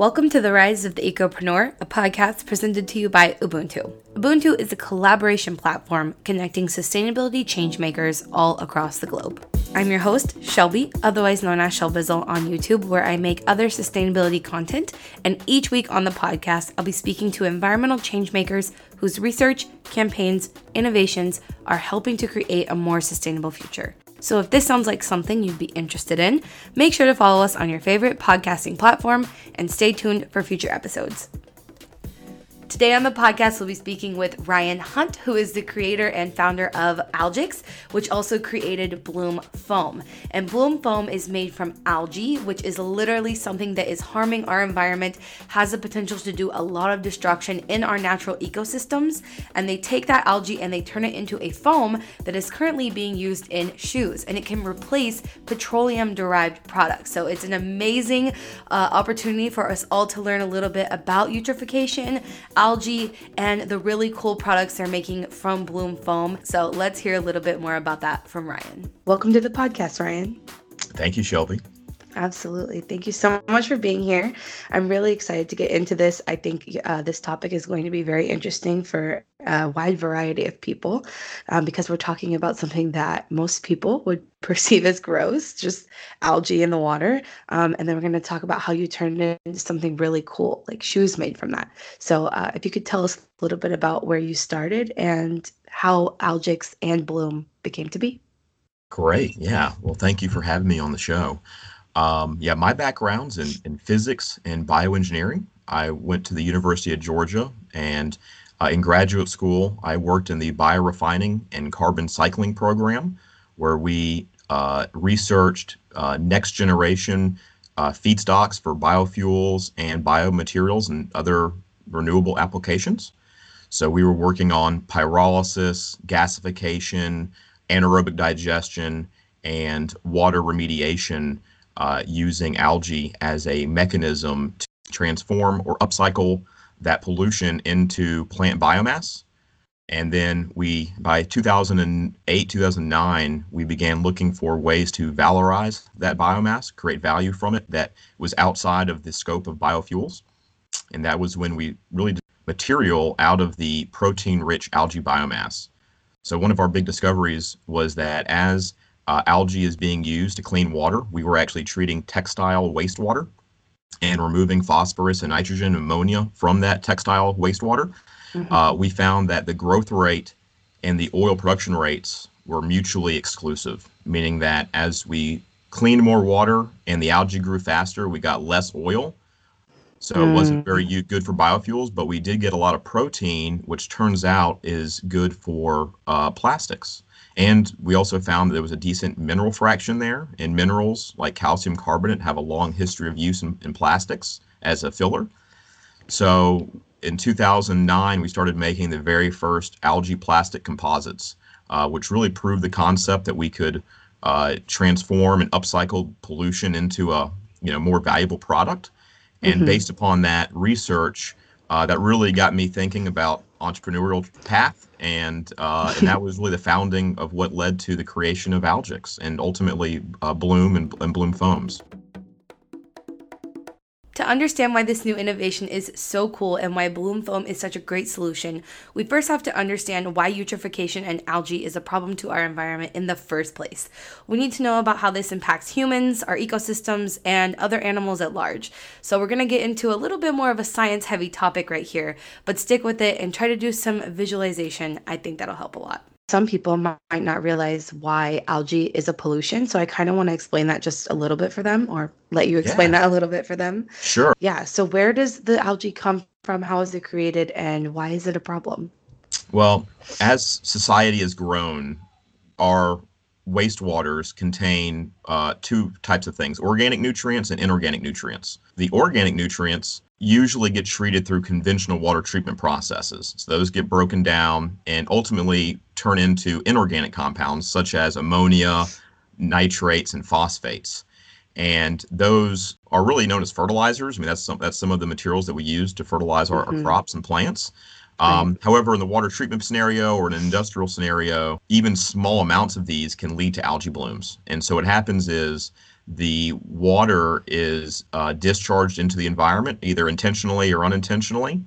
Welcome to the Rise of the Ecopreneur, a podcast presented to you by Ubuntu. Ubuntu is a collaboration platform connecting sustainability changemakers all across the globe. I'm your host, Shelby, otherwise known as Shelbizzle on YouTube, where I make other sustainability content. And each week on the podcast, I'll be speaking to environmental changemakers whose research, campaigns, innovations are helping to create a more sustainable future. So if this sounds like something you'd be interested in, make sure to follow us on your favorite podcasting platform and stay tuned for future episodes. Today on the podcast, we'll be speaking with Ryan Hunt, who is the creator and founder of Algix, which also created Bloom Foam. And Bloom Foam is made from algae, which is literally something that is harming our environment, has the potential to do a lot of destruction in our natural ecosystems. And they take that algae and they turn it into a foam that is currently being used in shoes, and it can replace petroleum derived products. So it's an amazing uh, opportunity for us all to learn a little bit about eutrophication algae and the really cool products they're making from Bloom Foam. So let's hear a little bit more about that from Ryan. Welcome to the podcast, Ryan. Thank you, Shelby. Absolutely. Thank you so much for being here. I'm really excited to get into this. I think uh, this topic is going to be very interesting for a wide variety of people um, because we're talking about something that most people would perceive as gross, just algae in the water. Um, and then we're going to talk about how you turned it into something really cool, like shoes made from that. So, uh, if you could tell us a little bit about where you started and how Algix and Bloom became to be. Great. Yeah. Well, thank you for having me on the show. Um, yeah, my background's in, in physics and bioengineering. I went to the University of Georgia, and uh, in graduate school, I worked in the biorefining and carbon cycling program, where we uh, researched uh, next generation uh, feedstocks for biofuels and biomaterials and other renewable applications. So we were working on pyrolysis, gasification, anaerobic digestion, and water remediation uh, using algae as a mechanism to transform or upcycle that pollution into plant biomass. And then we, by 2008, 2009, we began looking for ways to valorize that biomass, create value from it that was outside of the scope of biofuels. And that was when we really did material out of the protein rich algae biomass. So, one of our big discoveries was that as uh, algae is being used to clean water. We were actually treating textile wastewater and removing phosphorus and nitrogen and ammonia from that textile wastewater. Mm-hmm. Uh, we found that the growth rate and the oil production rates were mutually exclusive, meaning that as we cleaned more water and the algae grew faster, we got less oil. So mm. it wasn't very mm. good for biofuels, but we did get a lot of protein, which turns out is good for uh, plastics. And we also found that there was a decent mineral fraction there. And minerals like calcium carbonate have a long history of use in, in plastics as a filler. So in 2009, we started making the very first algae plastic composites, uh, which really proved the concept that we could uh, transform and upcycle pollution into a you know more valuable product. And mm-hmm. based upon that research, uh, that really got me thinking about entrepreneurial path and uh, and that was really the founding of what led to the creation of Algix and ultimately uh, Bloom and, and Bloom Foams. Understand why this new innovation is so cool and why Bloom Foam is such a great solution, we first have to understand why eutrophication and algae is a problem to our environment in the first place. We need to know about how this impacts humans, our ecosystems, and other animals at large. So, we're going to get into a little bit more of a science heavy topic right here, but stick with it and try to do some visualization. I think that'll help a lot some people might not realize why algae is a pollution. So I kind of want to explain that just a little bit for them or let you explain yeah. that a little bit for them. Sure. Yeah. So where does the algae come from? How is it created? And why is it a problem? Well, as society has grown, our wastewaters contain uh, two types of things organic nutrients and inorganic nutrients. The organic nutrients usually get treated through conventional water treatment processes. So those get broken down and ultimately turn into inorganic compounds such as ammonia, nitrates, and phosphates. And those are really known as fertilizers. I mean, that's some that's some of the materials that we use to fertilize our, mm-hmm. our crops and plants. Um, however, in the water treatment scenario or an industrial scenario, even small amounts of these can lead to algae blooms. And so what happens is the water is uh, discharged into the environment, either intentionally or unintentionally.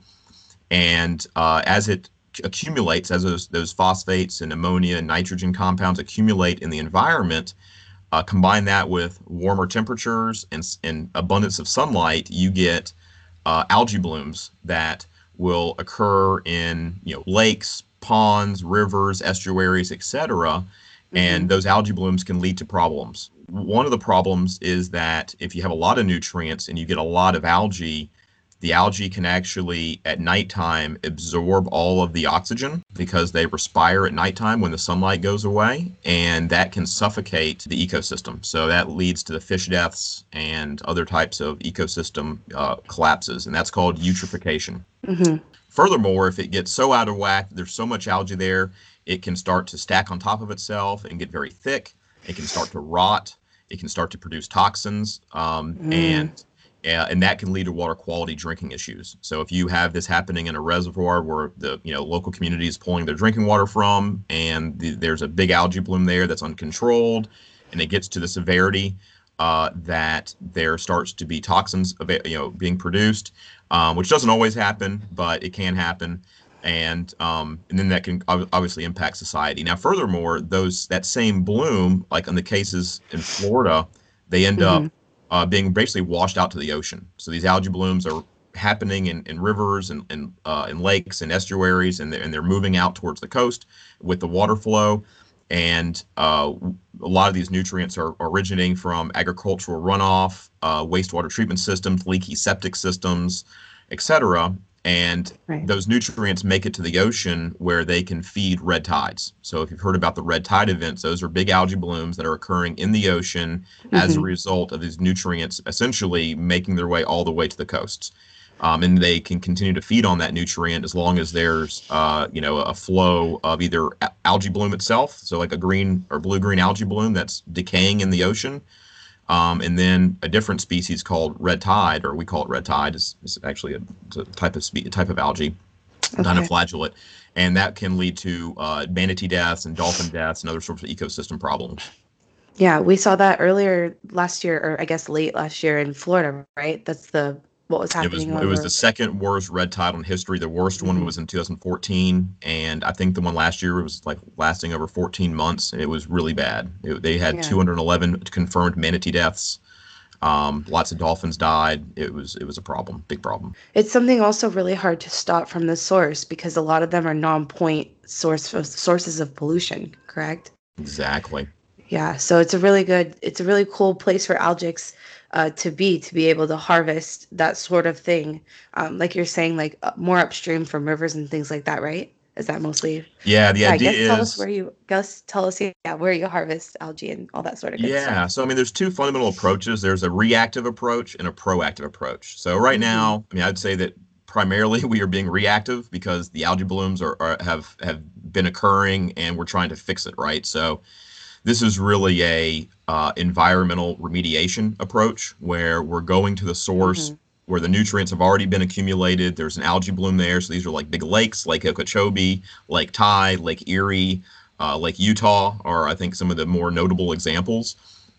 And uh, as it accumulates, as those, those phosphates and ammonia and nitrogen compounds accumulate in the environment, uh, combine that with warmer temperatures and, and abundance of sunlight, you get uh, algae blooms that will occur in you know lakes, ponds, rivers, estuaries, etc. Mm-hmm. And those algae blooms can lead to problems. One of the problems is that if you have a lot of nutrients and you get a lot of algae, the algae can actually at nighttime absorb all of the oxygen because they respire at nighttime when the sunlight goes away and that can suffocate the ecosystem so that leads to the fish deaths and other types of ecosystem uh, collapses and that's called eutrophication mm-hmm. furthermore if it gets so out of whack there's so much algae there it can start to stack on top of itself and get very thick it can start to rot it can start to produce toxins um, mm. and uh, and that can lead to water quality drinking issues. So if you have this happening in a reservoir where the you know local community is pulling their drinking water from, and the, there's a big algae bloom there that's uncontrolled, and it gets to the severity uh, that there starts to be toxins you know being produced, um, which doesn't always happen, but it can happen. And um, and then that can obviously impact society. Now, furthermore, those that same bloom, like in the cases in Florida, they end mm-hmm. up uh, being basically washed out to the ocean. So these algae blooms are happening in, in rivers and, and uh, in lakes and estuaries, and they're, and they're moving out towards the coast with the water flow. And uh, a lot of these nutrients are originating from agricultural runoff, uh, wastewater treatment systems, leaky septic systems, et cetera and right. those nutrients make it to the ocean where they can feed red tides. So if you've heard about the red tide events, those are big algae blooms that are occurring in the ocean mm-hmm. as a mm-hmm. result of these nutrients essentially making their way all the way to the coasts. Um, and they can continue to feed on that nutrient as long as there's, uh, you know, a flow of either algae bloom itself, so like a green or blue-green algae bloom that's decaying in the ocean, um, and then a different species called red tide, or we call it red tide, is, is actually a, a, type of spe- type of algae, okay. dinoflagellate, and that can lead to uh, manatee deaths and dolphin deaths and other sorts of ecosystem problems. Yeah, we saw that earlier last year, or I guess late last year in Florida, right? That's the what was happening. It was, it was the second worst red tide in history. The worst mm-hmm. one was in 2014, and I think the one last year was like lasting over 14 months. It was really bad. It, they had yeah. 211 confirmed manatee deaths. Um, lots of dolphins died. It was it was a problem, big problem. It's something also really hard to stop from the source because a lot of them are non-point source of, sources of pollution. Correct. Exactly. Yeah, so it's a really good, it's a really cool place for Algix uh, to be to be able to harvest that sort of thing. Um, like you're saying like uh, more upstream from rivers and things like that right? Is that mostly yeah the yeah, idea guess is tell us where you guess tell us yeah where you harvest algae and all that sort of yeah stuff. Yeah, so i mean there's two fundamental approaches. There's a reactive approach and a proactive approach. So right mm-hmm. now i mean i'd say that primarily we are being reactive because the algae blooms are, are have have been occurring and we're trying to fix it right? So this is really a uh, environmental remediation approach where we're going to the source mm-hmm. where the nutrients have already been accumulated. There's an algae bloom there, so these are like big lakes, Lake Okeechobee, Lake Taihu, Lake Erie, uh, Lake Utah are I think some of the more notable examples.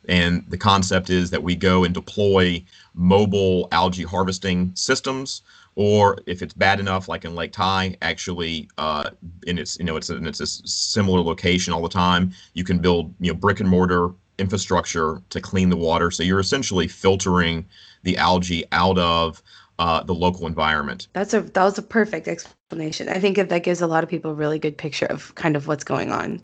And the concept is that we go and deploy mobile algae harvesting systems or if it's bad enough, like in Lake Taihu, actually, uh, in its you know it's it's a similar location all the time. You can build you know brick and mortar infrastructure to clean the water, so you're essentially filtering the algae out of uh, the local environment. That's a that was a perfect explanation. I think that gives a lot of people a really good picture of kind of what's going on.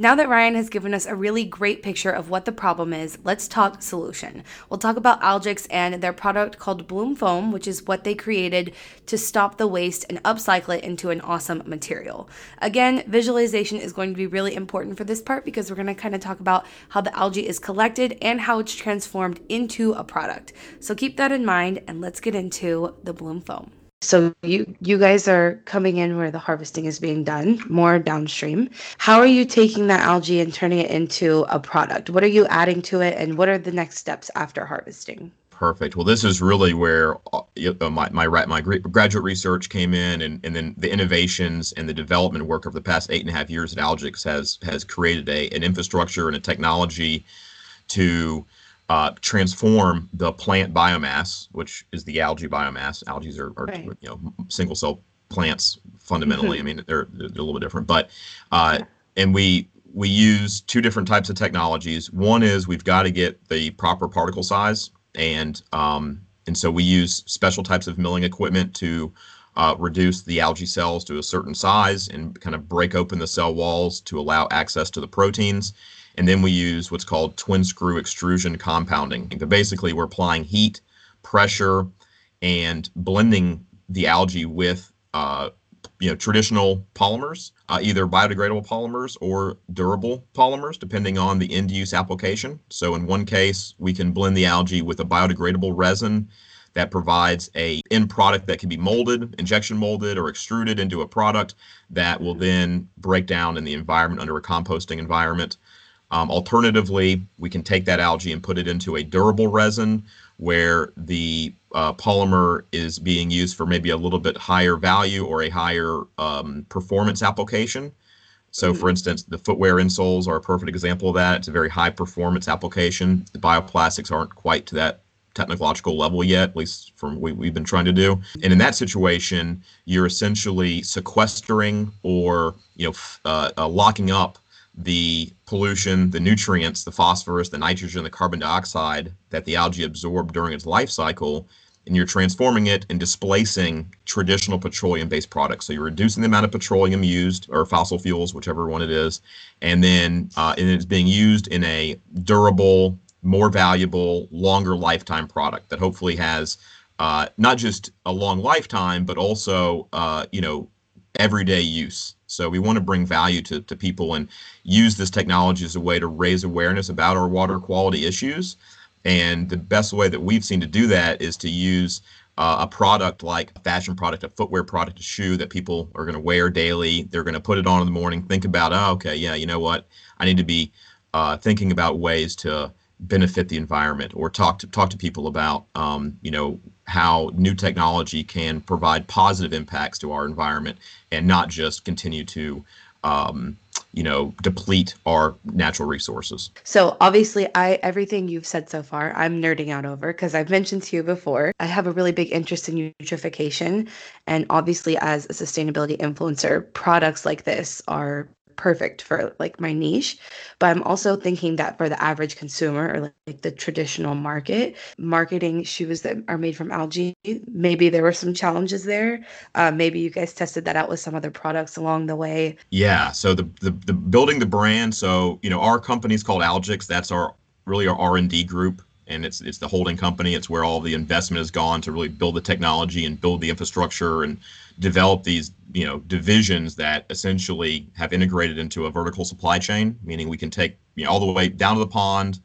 Now that Ryan has given us a really great picture of what the problem is, let's talk solution. We'll talk about Algix and their product called Bloom Foam, which is what they created to stop the waste and upcycle it into an awesome material. Again, visualization is going to be really important for this part because we're going to kind of talk about how the algae is collected and how it's transformed into a product. So keep that in mind and let's get into the Bloom Foam. So you you guys are coming in where the harvesting is being done, more downstream. How are you taking that algae and turning it into a product? What are you adding to it and what are the next steps after harvesting? Perfect. Well, this is really where uh, my my my graduate research came in, and and then the innovations and the development work over the past eight and a half years at Algix has has created a an infrastructure and a technology to uh, transform the plant biomass, which is the algae biomass. Algae are, are right. you know single cell plants fundamentally. Mm-hmm. I mean they're they're a little bit different, but uh, and we we use two different types of technologies. One is we've got to get the proper particle size, and um, and so we use special types of milling equipment to uh, reduce the algae cells to a certain size and kind of break open the cell walls to allow access to the proteins. And then we use what's called twin screw extrusion compounding. But basically, we're applying heat, pressure, and blending the algae with uh, you know traditional polymers, uh, either biodegradable polymers or durable polymers, depending on the end use application. So in one case, we can blend the algae with a biodegradable resin that provides a end product that can be molded, injection molded, or extruded into a product that will then break down in the environment under a composting environment. Um, alternatively, we can take that algae and put it into a durable resin where the uh, polymer is being used for maybe a little bit higher value or a higher um, performance application. So, for mm-hmm. instance, the footwear insoles are a perfect example of that. It's a very high performance application. The bioplastics aren't quite to that technological level yet, at least from what we've been trying to do. And in that situation, you're essentially sequestering or you know uh, uh, locking up the pollution, the nutrients, the phosphorus, the nitrogen, the carbon dioxide that the algae absorbed during its life cycle, and you're transforming it and displacing traditional petroleum based products. So you're reducing the amount of petroleum used or fossil fuels, whichever one it is, and then uh, and it's being used in a durable, more valuable, longer lifetime product that hopefully has uh, not just a long lifetime, but also uh, you know everyday use. So we want to bring value to, to people and use this technology as a way to raise awareness about our water quality issues. And the best way that we've seen to do that is to use uh, a product like a fashion product, a footwear product, a shoe that people are going to wear daily. They're going to put it on in the morning, think about, oh, okay, yeah, you know what? I need to be uh, thinking about ways to benefit the environment or talk to talk to people about um, you know how new technology can provide positive impacts to our environment and not just continue to um, you know deplete our natural resources. So obviously i everything you've said so far i'm nerding out over because i've mentioned to you before i have a really big interest in eutrophication. And obviously as a sustainability influencer products like this are perfect for like my niche but i'm also thinking that for the average consumer or like the traditional market marketing shoes that are made from algae maybe there were some challenges there. Uh, maybe you guys tested that out with some other products along the way. Yeah so the, the the building the brand so you know our company is called algix. That's our really our r&d group and it's it's the holding company. It's where all the investment has gone to really build the technology and build the infrastructure and develop these you know divisions that essentially have integrated into a vertical supply chain, meaning we can take you know all the way down to the pond,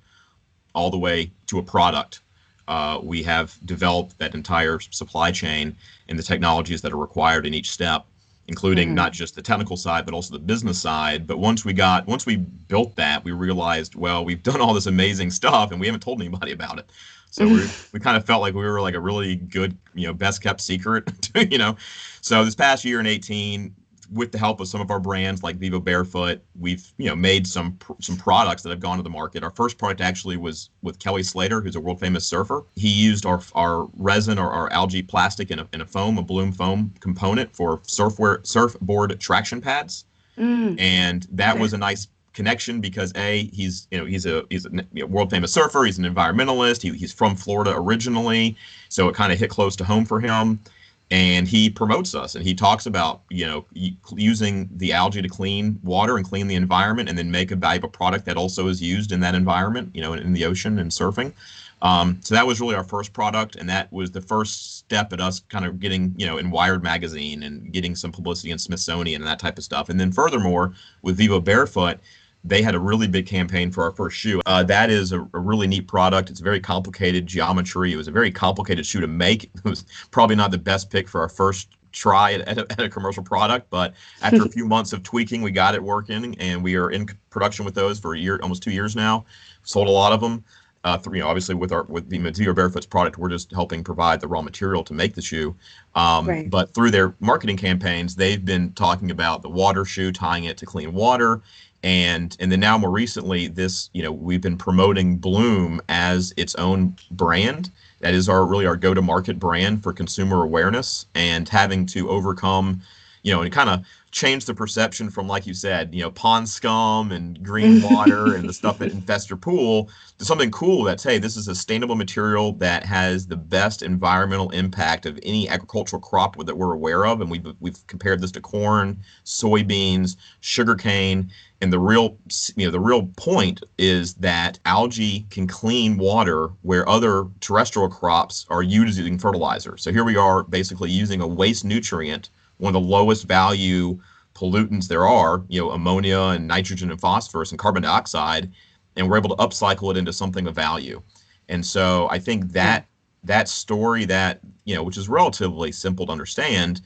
all the way to a product. Uh, we have developed that entire supply chain and the technologies that are required in each step including mm-hmm. not just the technical side but also the business side. But once we got once we built that we realized well we've done all this amazing stuff and we haven't told anybody about it. So we we kind of felt like we were like a really good you know best kept secret you know. So this past year in 18 with the help of some of our brands like Vivobarefoot, we've you know made some some products that have gone to the market. Our first product actually was with Kelly Slater, who's a world famous surfer. He used our our resin or our algae plastic in a, in a foam, a bloom foam component for surfwear surfboard traction pads, mm. and that okay. was a nice connection because a he's you know he's a he's a you know, world famous surfer. He's an environmentalist. He, he's from Florida originally, so it kind of hit close to home for him and he promotes us and he talks about you know using the algae to clean water and clean the environment and then make a valuable product that also is used in that environment you know in, the ocean and surfing. Um, so that was really our first product and that was the first step at us kind of getting you know in wired magazine and getting some publicity in smithsonian and that type of stuff. And then furthermore with Vivobarefoot they had a really big campaign for our first shoe. Uh, that is a, a, really neat product. It's very complicated geometry. It was a very complicated shoe to make. It was probably not the best pick for our first try at, at, a, at a commercial product, but after a few months of tweaking, we got it working, and we are in production with those for a year, almost two years now. Sold a lot of them. Uh, you know, obviously with our with the Vivobarefoot's product, we're just helping provide the raw material to make the shoe. Um, right. But through their marketing campaigns, they've been talking about the water shoe, tying it to clean water, and and then now more recently, this you know we've been promoting Bloom as its own brand. That is our really our go-to-market brand for consumer awareness, and having to overcome, you know, and kind of change the perception from, like you said, you know, pond scum and green water and the stuff that infests your pool to something cool that's, hey, this is a sustainable material that has the best environmental impact of any agricultural crop that we're aware of. And we've, we've compared this to corn, soybeans, sugarcane. And the real, you know, the real point is that algae can clean water where other terrestrial crops are using fertilizer. So here we are basically using a waste nutrient one of the lowest value pollutants there are, you know, ammonia and nitrogen and phosphorus and carbon dioxide, and we're able to upcycle it into something of value. And so I think that that story that, you know, which is relatively simple to understand,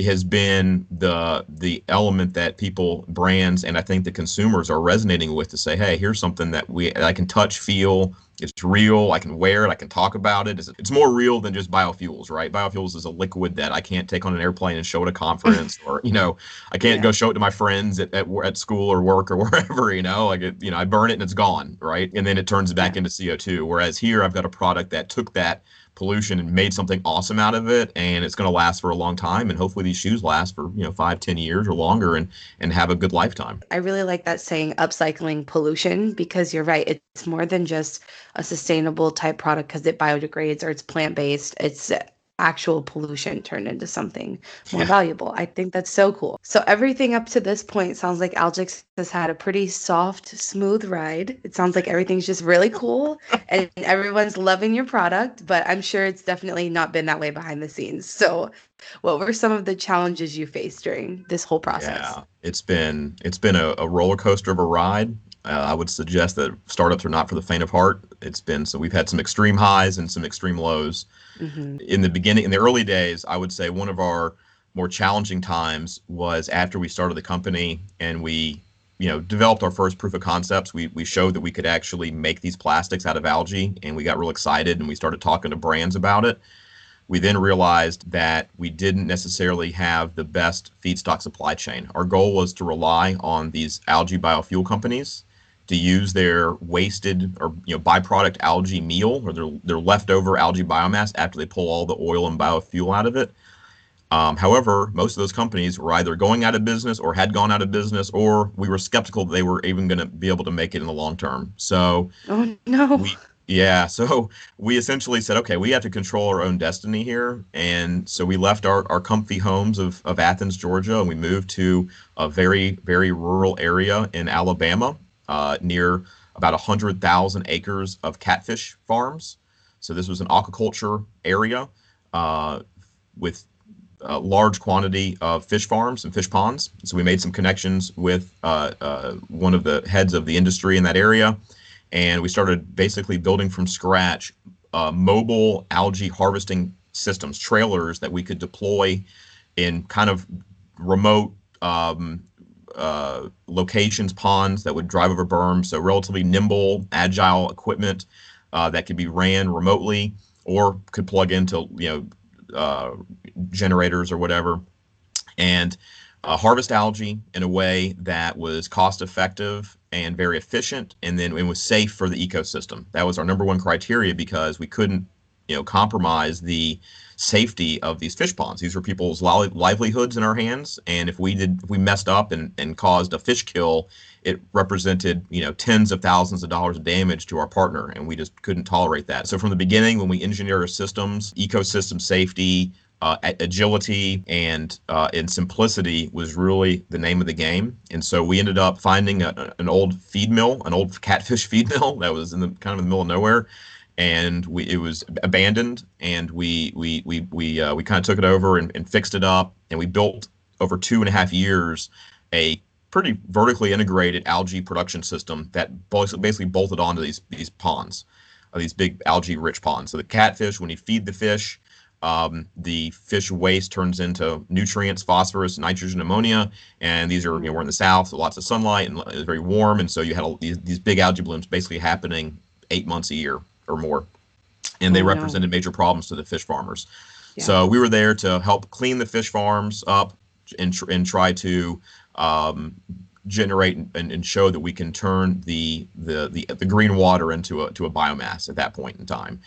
has been the the element that people brands and I think the consumers are resonating with to say, hey, here's something that we I can touch, feel, it's real, I can wear it, I can talk about it. It's, it's more real than just biofuels, right? Biofuels is a liquid that I can't take on an airplane and show at a conference or, you know, I can't yeah. go show it to my friends at, at, at school or work or wherever, you know, like it, you know, I burn it and it's gone, right? And then it turns back yeah. into CO2. Whereas here I've got a product that took that pollution and made something awesome out of it and it's going to last for a long time and hopefully these shoes last for you know five ten years or longer and and have a good lifetime. I really like that saying upcycling pollution because you're right it's more than just a sustainable type product because it biodegrades or it's plant-based it's actual pollution turned into something more yeah. valuable. I think that's so cool. So everything up to this point sounds like Algix has had a pretty soft, smooth ride. It sounds like everything's just really cool and everyone's loving your product, but I'm sure it's definitely not been that way behind the scenes. So what were some of the challenges you faced during this whole process? Yeah, it's been it's been a, a roller coaster of a ride. Uh, I would suggest that startups are not for the faint of heart. It's been so we've had some extreme highs and some extreme lows. Mm-hmm. In the beginning, in the early days, I would say one of our more challenging times was after we started the company and we, you know, developed our first proof of concepts. We we showed that we could actually make these plastics out of algae, and we got real excited and we started talking to brands about it. We then realized that we didn't necessarily have the best feedstock supply chain. Our goal was to rely on these algae biofuel companies to use their wasted or you know byproduct algae meal or their their leftover algae biomass after they pull all the oil and biofuel out of it. Um, however, most of those companies were either going out of business or had gone out of business, or we were skeptical that they were even going to be able to make it in the long term. So, oh no, we, yeah, so we essentially said, okay, we have to control our own destiny here, and so we left our, our comfy homes of, of Athens, Georgia, and we moved to a very very rural area in Alabama uh, near about 100,000 acres of catfish farms. So this was an aquaculture area uh, with a large quantity of fish farms and fish ponds. So we made some connections with uh, uh, one of the heads of the industry in that area, and we started basically building from scratch uh, mobile algae harvesting systems, trailers that we could deploy in kind of remote um, uh, locations, ponds that would drive over berms. So relatively nimble, agile equipment uh, that could be ran remotely or could plug into you know uh, generators or whatever, and uh, harvest algae in a way that was cost effective and very efficient, and then it was safe for the ecosystem. That was our number one criteria because we couldn't you know compromise the safety of these fish ponds. These were people's li- livelihoods in our hands, and if we did, if we messed up and, and caused a fish kill, it represented you know tens of thousands of dollars of damage to our partner, and we just couldn't tolerate that. So from the beginning, when we engineered our systems, ecosystem safety, uh, agility and uh, and simplicity was really the name of the game. And so we ended up finding a, an old feed mill, an old catfish feed mill that was in the kind of in the middle of nowhere, and we it was abandoned and we we we we uh, we kind of took it over and, and fixed it up and we built over two and a half years a pretty vertically integrated algae production system that basically bolted onto these these ponds, uh, these big algae rich ponds. So the catfish, when you feed the fish, um, the fish waste turns into nutrients, phosphorus, nitrogen, ammonia, and these are you know we're in the south, so lots of sunlight and it's very warm, and so you had all these these big algae blooms basically happening eight months a year or more, and they Oh, no. represented major problems to the fish farmers. Yeah. So we were there to help clean the fish farms up and tr- and try to um, generate and, and show that we can turn the the the, the green water into a to a biomass at that point in time.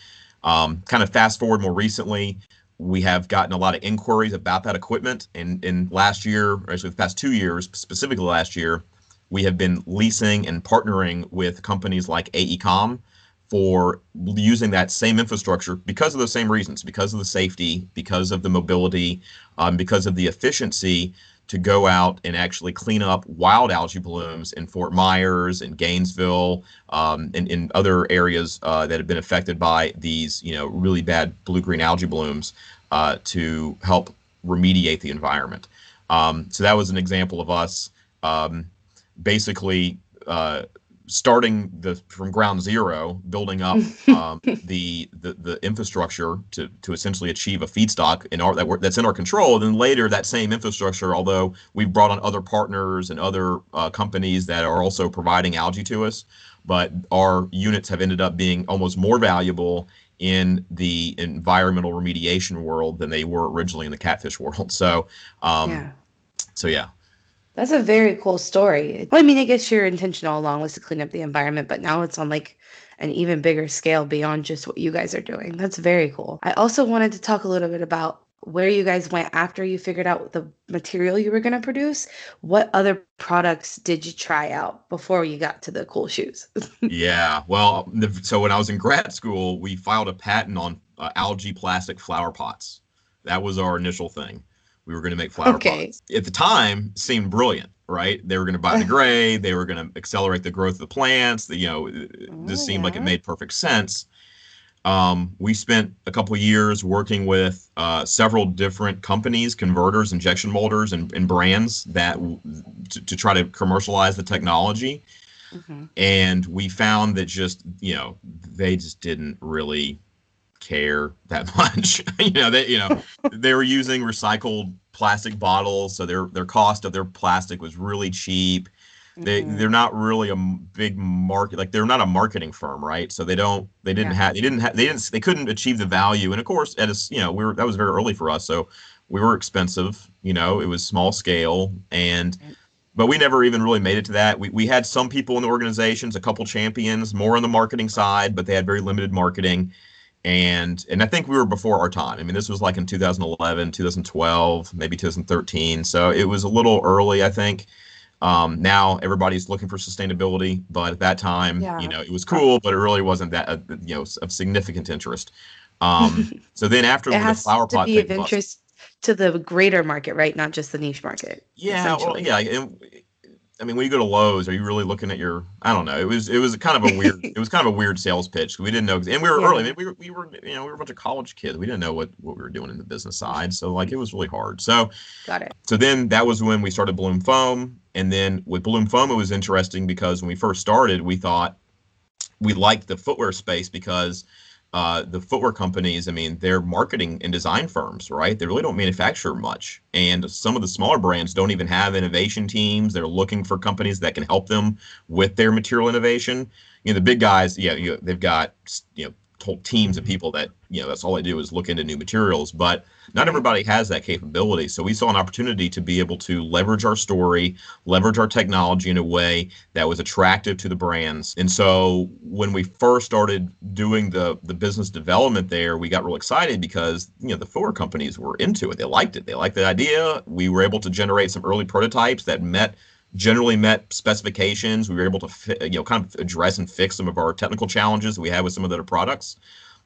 Um, kind of fast forward more recently, we have gotten a lot of inquiries about that equipment. And in last year, or actually the past two years, specifically last year, we have been leasing and partnering with companies like AECOM for using that same infrastructure because of the same reasons, because of the safety, because of the mobility, um, because of the efficiency to go out and actually clean up wild algae blooms in Fort Myers and Gainesville um, and in other areas uh, that have been affected by these, you know, really bad blue-green algae blooms uh, to help remediate the environment. Um, so that was an example of us um, basically uh, starting the from ground zero, building up um, the, the the infrastructure to to essentially achieve a feedstock in our that we're, that's in our control. And then later, that same infrastructure, although we've brought on other partners and other uh, companies that are also providing algae to us, but our units have ended up being almost more valuable in the environmental remediation world than they were originally in the catfish world. So, um, yeah. so yeah. That's a very cool story. Well, I mean, I guess your intention all along was to clean up the environment, but now it's on like an even bigger scale beyond just what you guys are doing. That's very cool. I also wanted to talk a little bit about where you guys went after you figured out the material you were going to produce. What other products did you try out before you got to the cool shoes? yeah. Well, so when I was in grad school, we filed a patent on uh, algae plastic flower pots. That was our initial thing. We were going to make flower Okay. pots. At the time, seemed brilliant, right? They were going to buy the gray. They were going to accelerate the growth of the plants. The, you know, Oh, just seemed like it made perfect sense. Um, we spent a couple years working with uh, several different companies, converters, injection molders, and, and brands that to, to try to commercialize the technology Mhm. and we found that just you know they just didn't really care that much. You know they you know they were using recycled plastic bottles so their their cost of their plastic was really cheap. They Mhm. they're not really a big market like they're not a marketing firm right? So they don't they didn't Yeah. have they didn't have they didn't they couldn't achieve the value. And of course at a you know we were that was very early for us so we were expensive you know it was small scale. And but we never even really made it to that. We, we had some people in the organizations a couple champions more on the marketing side but they had very limited marketing and and i think we were before our time i mean this was like in 2011 2012 maybe 2013 so it was a little early i think um, now everybody's looking for sustainability, but at that time, Yeah. you know, it was cool, but it really wasn't that, uh, you know, of significant interest. Um, so then after it the flower to pot be of bust- interest to the greater market, right? Not just the niche market. yeah, well, yeah. And, I mean, when you go to Lowe's, are you really looking at your? I don't know. It was it was kind of a weird. it was kind of a weird sales pitch. We didn't know, and we were Yeah. early. I mean, we were we were you know we were a bunch of college kids. We didn't know what what we were doing in the business side. So like it was really hard. So Got it. so then that was when we started Bloom Foam, and then with Bloom Foam, it was interesting because when we first started, we thought we liked the footwear space because uh, the footwear companies, I mean, they're marketing and design firms, right? They really don't manufacture much, and some of the smaller brands don't even have innovation teams. They're looking for companies that can help them with their material innovation. You know, the big guys, yeah, you they've got you know whole teams of people that you know that's all they do is look into new materials but not everybody has that capability. So we saw an opportunity to be able to leverage our story leverage our technology in a way that was attractive to the brands. And so when we first started doing the the business development there we got real excited because you know the footwear companies were into it. They liked it. They liked the idea. We were able to generate some early prototypes that met generally met specifications. We were able to, you know, kind of address and fix some of our technical challenges we had with some of the products.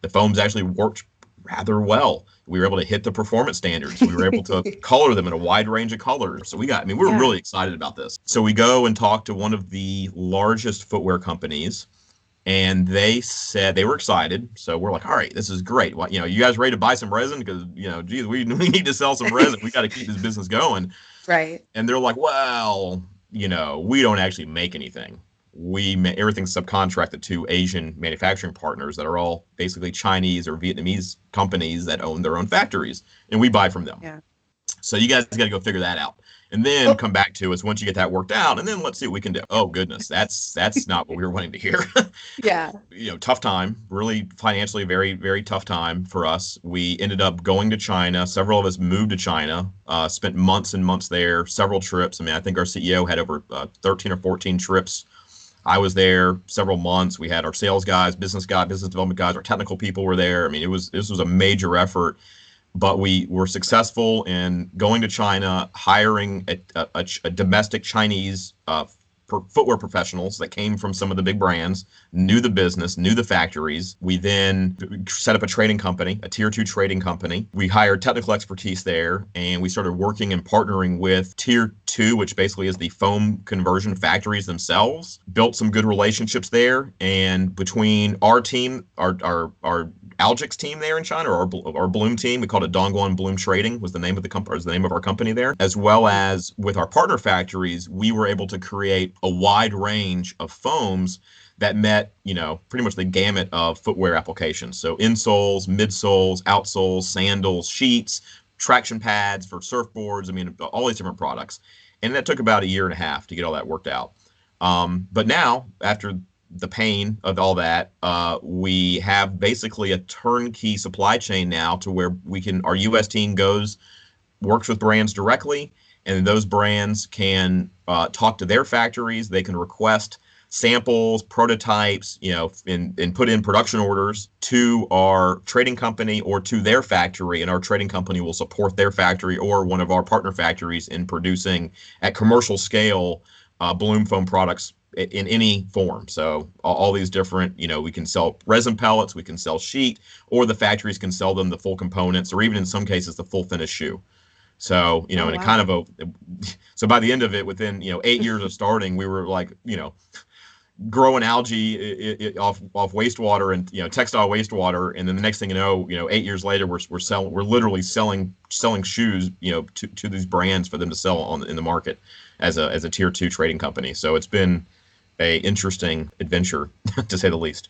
The foams actually worked rather well. We were able to hit the performance standards. We were able to color them in a wide range of colors. So we got, I mean, we were Yeah. really excited about this. So we go and talk to one of the largest footwear companies. And they said they were excited. So we're like, all right, this is great. Well, you know, you guys ready to buy some resin? Because, you know, geez, we, we need to sell some resin. We got to keep this business going Right. and they're like, well, you know, we don't actually make anything. We everything's subcontracted to Asian manufacturing partners that are all basically Chinese or Vietnamese companies that own their own factories, and we buy from them. Yeah. So you guys got to go figure that out. And then oh. come back to us once you get that worked out and then let's see what we can do. Oh goodness that's that's not what we were wanting to hear. Yeah. You know tough time really financially very very tough time for us. We ended up going to china. Several of us moved to china uh, spent months and months there several trips. I mean i think our ceo had over uh, 13 or 14 trips. I was there several months. We had our sales guys, business guys, business development guys, our technical people were there. I mean, it was this was a major effort but we were successful in going to China, hiring a, a, a domestic Chinese uh, footwear professionals that came from some of the big brands, knew the business, knew the factories. We then set up a trading company, a tier two trading company. We hired technical expertise there and we started working and partnering with tier two, which basically is the foam conversion factories themselves. Built some good relationships there. And between our team, our, our, our Algix team there in China, or our, our Bloom team. We called it Dongguan Bloom Trading was the name of the company, the name of our company there. As well as with our partner factories, we were able to create a wide range of foams that met, you know, pretty much the gamut of footwear applications. So insoles, midsoles, outsoles, sandals, sheets, traction pads for surfboards. I mean, all these different products. And that took about a year and a half to get all that worked out. Um, but now, after the pain of all that, uh, we have basically a turnkey supply chain now to where we can our U.S. team goes, works with brands directly, and those brands can uh, talk to their factories. They can request samples, prototypes, you know, and, and put in production orders to our trading company or to their factory, and our trading company will support their factory or one of our partner factories in producing at commercial scale uh, Bloom foam products in any form. So all, these different, you know, we can sell resin pellets, we can sell sheet, or the factories can sell them the full components, or even in some cases the full finished shoe. So you know, oh, and wow. it kind of a so by the end of it, within you know eight years of starting, we were like you know growing algae it, it, off off wastewater and you know textile wastewater, and then the next thing you know, you know eight years later, we're we're selling we're literally selling selling shoes you know to, to these brands for them to sell on in the market as a as a tier two trading company. So it's been a interesting adventure to say the least.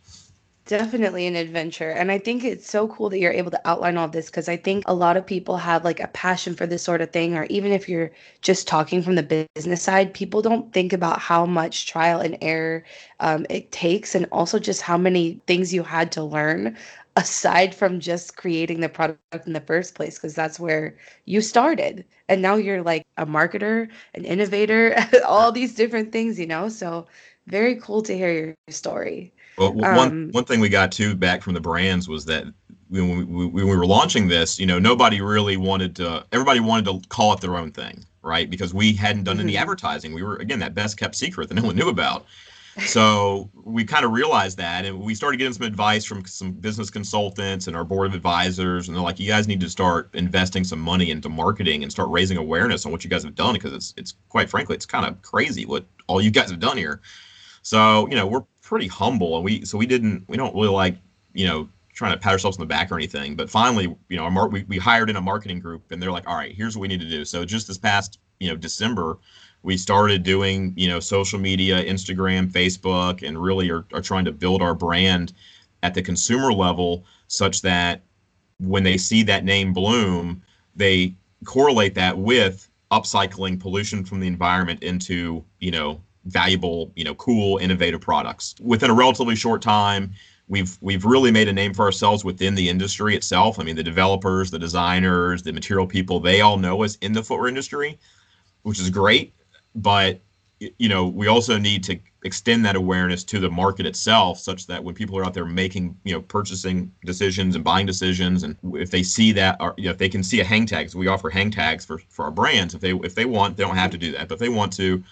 Definitely an adventure. And i think it's so cool that you're able to outline all this because i think a lot of people have like a passion for this sort of thing or even if you're just talking from the business side people don't think about how much trial and error um, it takes and also just how many things you had to learn aside from just creating the product in the first place because that's where you started. And now you're like a marketer an innovator all these different things you know? So very cool to hear your story. Well, um, one one thing we got too back from the brands was that when we, when we were launching this, you know, nobody really wanted to. Everybody wanted to call it their own thing, right? Because we hadn't done mm-hmm. any advertising. We were again that best kept secret that no one knew about. So we kind of realized that, and we started getting some advice from some business consultants and our board of advisors, and they're like, "You guys need to start investing some money into marketing and start raising awareness on what you guys have done because it's it's quite frankly it's kind of crazy what all you guys have done here." So you know we're pretty humble, and we so we didn't we don't really like you know trying to pat ourselves on the back or anything. But finally, you know, our, we we hired in a marketing group, and they're like, all right, here's what we need to do. So just this past you know December, we started doing you know social media, Instagram, Facebook, and really are, are trying to build our brand at the consumer level such that when they see that name Bloom, they correlate that with upcycling pollution from the environment into you know valuable, you know, cool, innovative products. Within a relatively short time, we've we've really made a name for ourselves within the industry itself. I mean, the developers, the designers, the material people, they all know us in the footwear industry, which is great. But you know, we also need to extend that awareness to the market itself, such that when people are out there making, you know, purchasing decisions and buying decisions, and if they see that, or you know, if they can see a hang tag, so we offer hang tags for for our brands. If they if they want, they don't have to do that, but if they want to,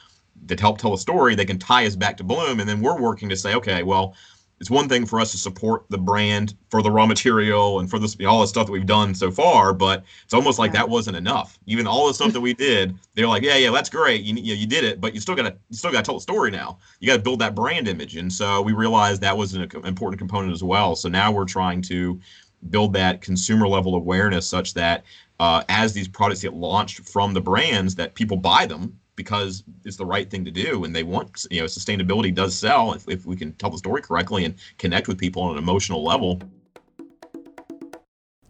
that help tell a story, they can tie us back to Bloom. And then we're working to say, okay, well, it's one thing for us to support the brand for the raw material and for this all the stuff that we've done so far, but it's almost like that wasn't enough. Even all the stuff that we did, they're like, yeah, yeah, that's great. You, you, you did it, but you still got to you still got to tell the story now. You got to build that brand image, and so we realized that was an important component as well. So now we're trying to build that consumer level awareness such that uh, as these products get launched from the brands, that people buy them because it's the right thing to do and they want you know sustainability does sell if, if we can tell the story correctly and connect with people on an emotional level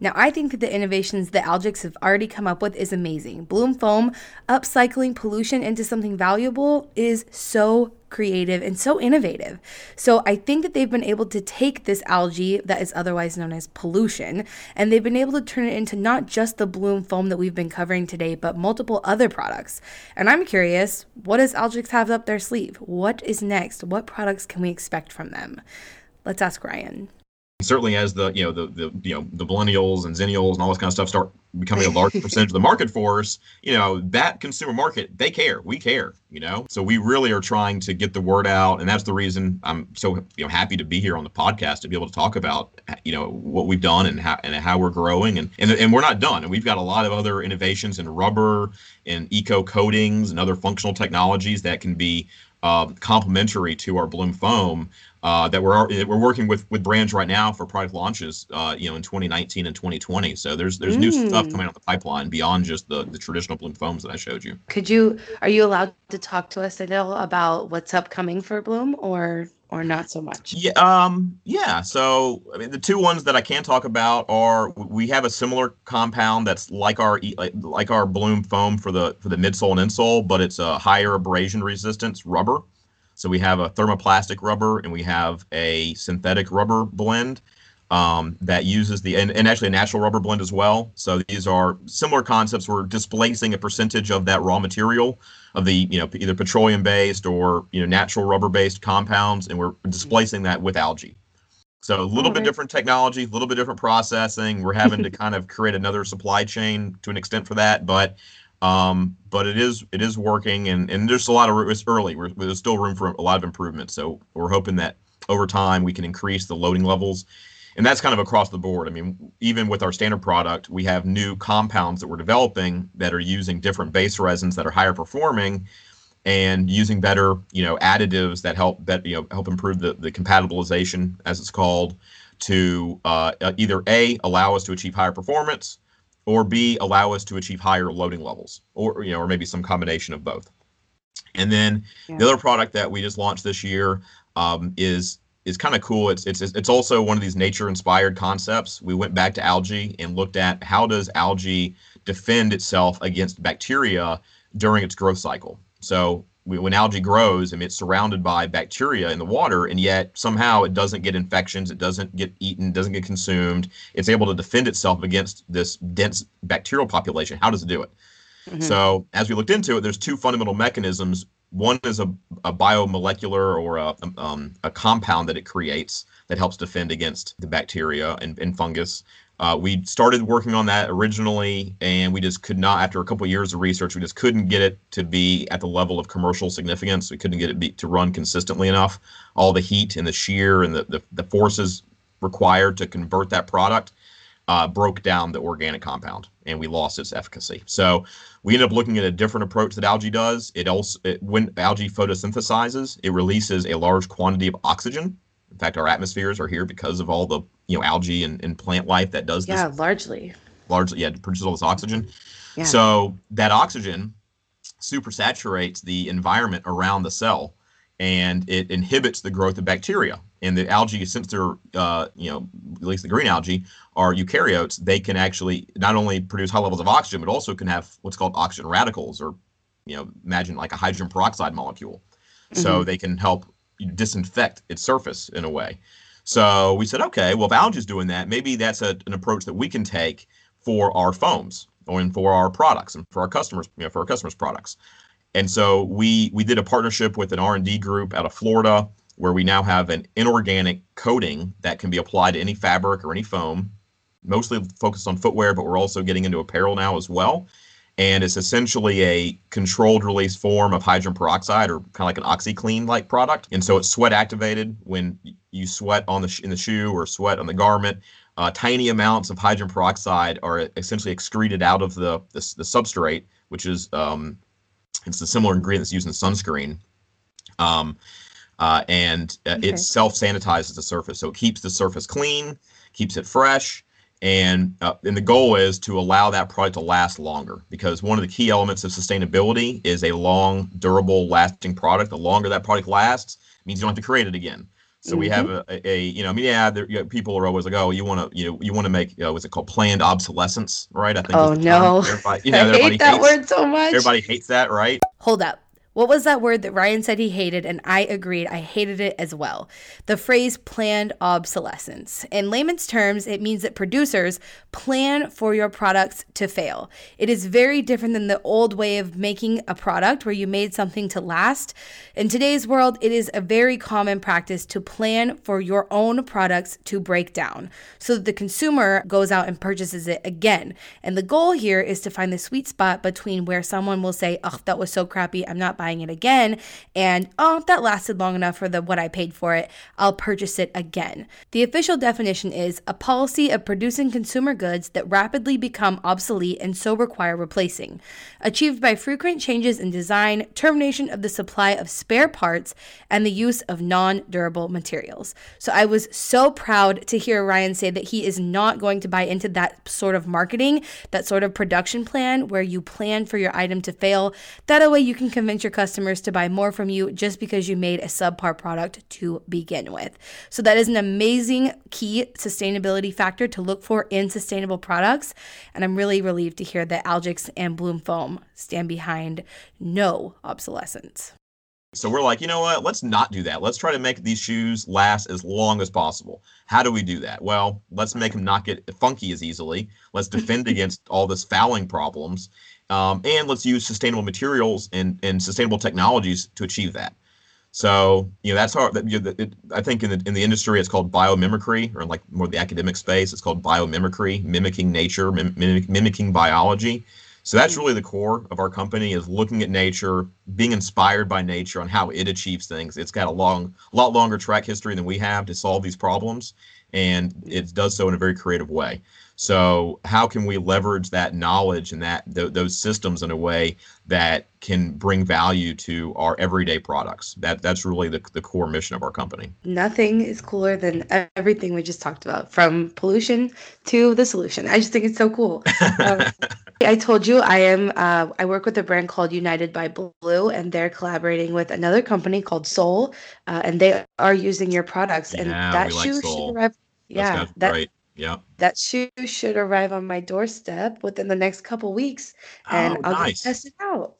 Now, I think that the innovations that Algix have already come up with is amazing. Bloom Foam, upcycling pollution into something valuable is so creative and so innovative. So I think that they've been able to take this algae that is otherwise known as pollution and they've been able to turn it into not just the bloom foam that we've been covering today, but multiple other products. And I'm curious, what does Algix have up their sleeve? What is next? What products can we expect from them? Let's ask Ryan certainly as the you know the the you know the millennials and zennials and all this kind of stuff start becoming a large percentage of the market for us you know that consumer market they care. We care you know? So we really are trying to get the word out and that's the reason i'm so you know happy to be here on the podcast to be able to talk about you know what we've done and how and how we're growing. And and, and we're not done. And we've got a lot of other innovations in rubber and eco coatings and other functional technologies that can be uh, complementary to our bloom foam uh, that we're we're working with with brands right now for product launches, uh, you know, in 2019 and 2020. So there's there's mm. new stuff coming out the pipeline beyond just the the traditional bloom foams that I showed you. Could you are you allowed to talk to us a little about what's upcoming for Bloom or or not so much? Yeah, um, yeah. So I mean, the two ones that I can talk about are we have a similar compound that's like our like, like our Bloom foam for the for the midsole and insole, but it's a higher abrasion resistance rubber. So we have a thermoplastic rubber and we have a synthetic rubber blend um, that uses the and, and actually a natural rubber blend as well. So these are similar concepts. We're displacing a percentage of that raw material of the you know either petroleum based or you know natural rubber based compounds, and we're displacing that with algae. So a little bit different technology, a little bit different processing. We're having to kind of create another supply chain to an extent for that, but um, but it is it is working, and and there's a lot of it's early. We're, there's still room for a lot of improvement. So we're hoping that over time we can increase the loading levels, and that's kind of across the board. I mean, even with our standard product, we have new compounds that we're developing that are using different base resins that are higher performing, and using better you know additives that help that you know help improve the the compatibilization as it's called to uh, either a allow us to achieve higher performance or B, allow us to achieve higher loading levels, or you know, or maybe some combination of both. And then yeah. the other product that we just launched this year um, is is kind of cool. It's it's it's also one of these nature inspired concepts. We went back to algae and looked at how does algae defend itself against bacteria during its growth cycle. So when algae grows, I mean, it's surrounded by bacteria in the water, and yet somehow it doesn't get infections, it doesn't get eaten, doesn't get consumed. It's able to defend itself against this dense bacterial population. How does it do it? Mm-hmm. So, as we looked into it, there's two fundamental mechanisms. One is a, a biomolecular or a, um, a compound that it creates that helps defend against the bacteria and, and fungus. Uh, we started working on that originally, and we just could not. After a couple of years of research, we just couldn't get it to be at the level of commercial significance. We couldn't get it be, to run consistently enough. All the heat and the shear and the, the, the forces required to convert that product uh, broke down the organic compound, and we lost its efficacy. So we ended up looking at a different approach that algae does. It also it, when algae photosynthesizes, it releases a large quantity of oxygen in fact, our atmospheres are here because of all the you know algae and, and plant life that does yeah, this. Yeah, largely. Largely, yeah, it produces all this oxygen. Yeah. So that oxygen supersaturates the environment around the cell, and it inhibits the growth of bacteria. And the algae, since they're uh, you know at least the green algae are eukaryotes, they can actually not only produce high levels of oxygen, but also can have what's called oxygen radicals, or you know imagine like a hydrogen peroxide molecule. So mm-hmm. they can help disinfect its surface in a way. So we said, okay, well, if is doing that, maybe that's a, an approach that we can take for our foams or and for our products and for our customers, you know, for our customers' products. And so we we did a partnership with an R&D group out of Florida where we now have an inorganic coating that can be applied to any fabric or any foam, mostly focused on footwear, but we're also getting into apparel now as well and it's essentially a controlled release form of hydrogen peroxide or kind of like an OxiClean like product. And so it's sweat activated when you sweat on the sh- in the shoe or sweat on the garment. Uh, tiny amounts of hydrogen peroxide are essentially excreted out of the the, the substrate, which is um, it's a similar ingredient that's used in sunscreen. Um, uh, and uh, okay. it self sanitizes the surface, so it keeps the surface clean, keeps it fresh, and uh, and the goal is to allow that product to last longer because one of the key elements of sustainability is a long durable lasting product the longer that product lasts means you don't have to create it again So mm-hmm. we have mm-hmm. a, a, you know, I mean, yeah, there, you know, people are always like, oh, you want to, you know, you want to make, uh, what's it called, planned obsolescence, right? I think. Oh no, everybody, you know, I hate that hates, word so much. Everybody hates that, right? Hold up. What was that word that Ryan said he hated? And I agreed. I hated it as well. The phrase planned obsolescence. In layman's terms, it means that producers plan for your products to fail. It is very different than the old way of making a product where you made something to last. In today's world, it is a very common practice to plan for your own products to break down so that the consumer goes out and purchases it again. And the goal here is to find the sweet spot between where someone will say, oh, that was so crappy. I'm not buying it again. And oh, that lasted long enough for the what I paid for it. I'll purchase it again. The official definition is a policy of producing consumer goods that rapidly become obsolete and so require replacing, achieved by frequent changes in design, termination of the supply of spare parts, and the use of non-durable materials. So I was so proud to hear Ryan say that he is not going to buy into that sort of marketing, that sort of production plan where you plan for your item to fail. That way you can convince your customers to buy more from you just because you made a subpar product to begin with. So, that is an amazing key sustainability factor to look for in sustainable products. And I'm really relieved to hear that Algix and Bloom Foam stand behind no obsolescence. So we're like, you know what? Let's not do that. Let's try to make these shoes last as long as possible. How do we do that? Well, let's make them not get funky as easily. Let's defend against all this fouling problems um, and let's use sustainable materials and, and sustainable technologies to achieve that. So you know that's how you know, it, I think in the in the industry it's called biomimicry, or like more the academic space, it's called biomimicry, mimicking nature, mim- mimicking biology. So that's really the core of our company is looking at nature, being inspired by nature on how it achieves things. It's got a long, a lot longer track history than we have to solve these problems, and it does so in a very creative way. So how can we leverage that knowledge and that th- those systems in a way that can bring value to our everyday products? That that's really the, the core mission of our company. Nothing is cooler than everything we just talked about, from pollution to the solution. I just think it's so cool. um, I told you I am. Uh, I work with a brand called United by Blue, and they're collaborating with another company called Sole, uh, and they are using your products. And yeah, that shoe like should arrive. Yeah, that, right. Yeah. That shoe should arrive on my doorstep within the next couple weeks, and oh, I'll nice. test it out.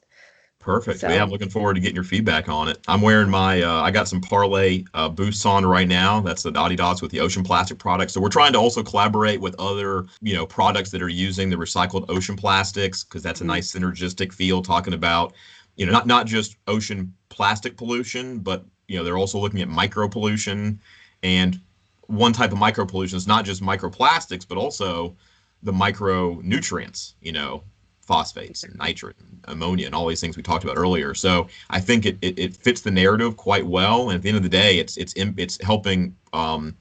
Perfect. So. Yeah, I'm looking forward to getting your feedback on it. I'm wearing my, uh, I got some Parley uh, boosts on right now. That's the Adidas with the ocean plastic products. So we're trying to also collaborate with other, you know, products that are using the recycled ocean plastics because that's a mm-hmm. nice synergistic feel talking about, you know, not not just ocean plastic pollution, but you know, they're also looking at micro pollution and one type of micro pollution is not just microplastics, but also the micronutrients, you know, phosphates and nitrate and ammonia and all these things we talked about earlier. So I think it, it, it, fits the narrative quite well. And at the end of the day, it's it's it's helping um,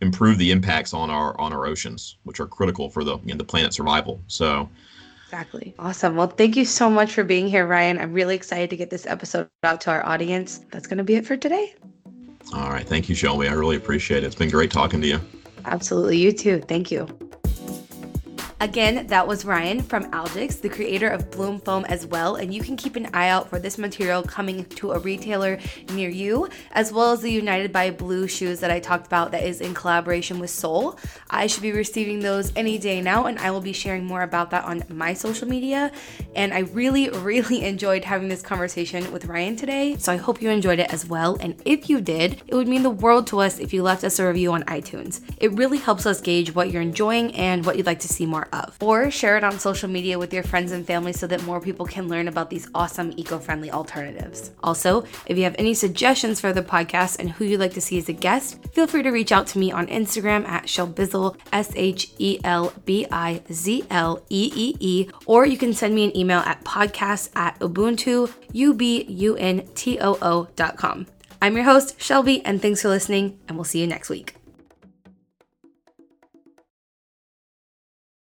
improve the impacts on our on our oceans, which are critical for the you know, the planet's survival. So. Exactly. Awesome. Well, thank you so much for being here, Ryan. I'm really excited to get this episode out to our audience. That's going to be it for today. All right. Thank you, Shelby. I really appreciate it. It's been great talking to you. Absolutely. You too. Thank you. Again, that was Ryan from Algix, the creator of Bloom Foam as well, and you can keep an eye out for this material coming to a retailer near you, as well as the United by Blue shoes that I talked about that is in collaboration with Sole. I should be receiving those any day now, and I will be sharing more about that on my social media. And I really, really enjoyed having this conversation with Ryan today, so I hope you enjoyed it as well. And if you did, it would mean the world to us if you left us a review on iTunes. It really helps us gauge what you're enjoying and what you'd like to see more of. Or share it on social media with your friends and family so that more people can learn about these awesome eco friendly alternatives. Also, if you have any suggestions for the podcast and who you'd like to see as a guest, feel free to reach out to me on Instagram at Shelbizzle, S H E L B I Z L E E E, or you can send me an email at podcast at Ubuntoo, U B U N T O O dot com. I'm your host, Shelby, and thanks for listening, and we'll see you next week.